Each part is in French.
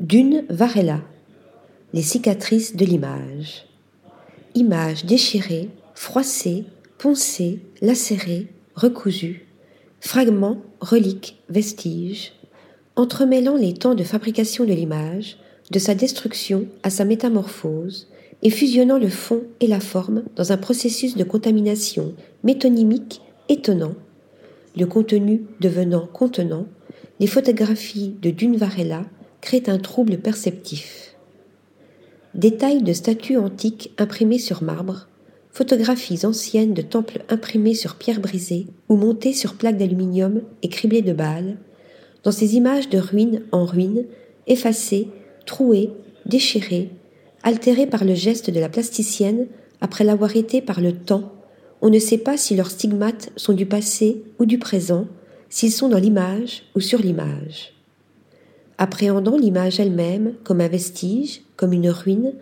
Dune Varela. Les cicatrices de l'image. Images déchirées, froissées, poncées, lacérées, recousues. Fragments, reliques, vestiges. Entremêlant les temps de fabrication de l'image, de sa destruction à sa métamorphose, et fusionnant le fond et la forme dans un processus de contamination métonymique étonnant, le contenu devenant contenant, les photographies de Dune Varela un trouble perceptif. Détails de statues antiques imprimées sur marbre, photographies anciennes de temples imprimés sur pierre brisée ou montés sur plaques d'aluminium et criblées de balles, dans ces images de ruines en ruines, effacées, trouées, déchirées, altérées par le geste de la plasticienne après l'avoir été par le temps, on ne sait pas si leurs stigmates sont du passé ou du présent, s'ils sont dans l'image ou sur l'image. Appréhendant l'image elle-même comme un vestige, comme une ruine,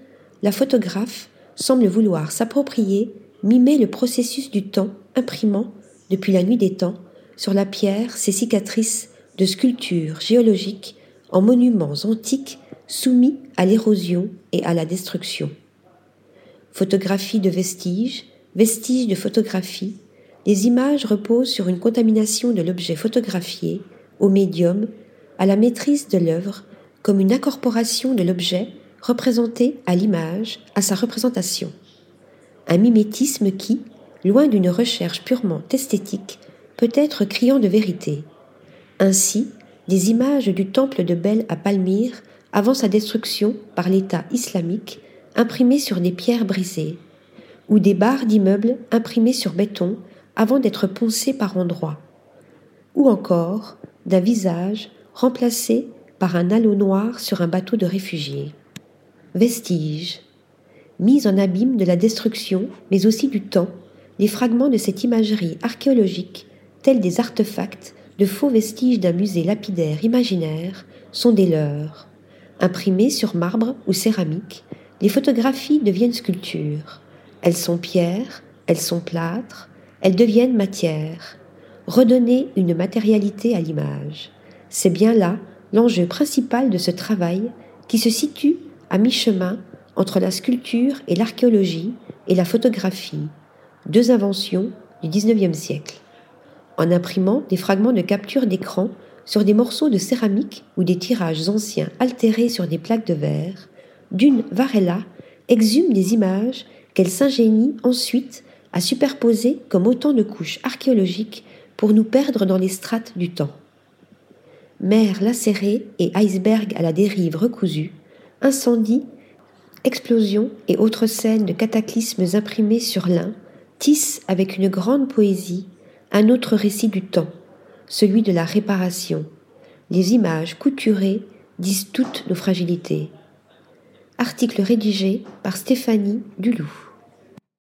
la photographe semble vouloir s'approprier, mimer le processus du temps, imprimant, depuis la nuit des temps, sur la pierre ses cicatrices de sculptures géologiques en monuments antiques soumis à l'érosion et à la destruction. Photographie de vestiges, vestiges de photographie, les images reposent sur une contamination de l'objet photographié, au médium, à la maîtrise de l'œuvre, comme une incorporation de l'objet représenté à l'image, à sa représentation. Un mimétisme qui, loin d'une recherche purement esthétique, peut être criant de vérité. Ainsi, des images du temple de Bel à Palmyre avant sa destruction par l'État islamique, imprimées sur des pierres brisées, ou des barres d'immeubles imprimées sur béton avant d'être poncées par endroits, ou encore d'un visage remplacé par un halo noir sur un bateau de réfugiés. Vestiges. Mis en abîme de la destruction, mais aussi du temps, les fragments de cette imagerie archéologique, tels des artefacts, de faux vestiges d'un musée lapidaire imaginaire, sont des leurs, Imprimées sur marbre ou céramique, les photographies deviennent sculptures. Elles sont pierres, elles sont plâtres, elles deviennent matière. Redonner une matérialité à l'image. C'est bien là l'enjeu principal de ce travail qui se situe à mi-chemin entre la sculpture et l'archéologie et la photographie, deux inventions du XIXe siècle. En imprimant des fragments de capture d'écran sur des morceaux de céramique ou des tirages anciens altérés sur des plaques de verre, Dune Varela exhume des images qu'elle s'ingénie ensuite à superposer comme autant de couches archéologiques pour nous perdre dans les strates du temps. Mer lacérée et iceberg à la dérive recousu, incendie, explosion et autres scènes de cataclysmes imprimés sur l'un tissent avec une grande poésie un autre récit du temps, celui de la réparation. Les images couturées disent toutes nos fragilités. Article rédigé par Stéphanie Dulou.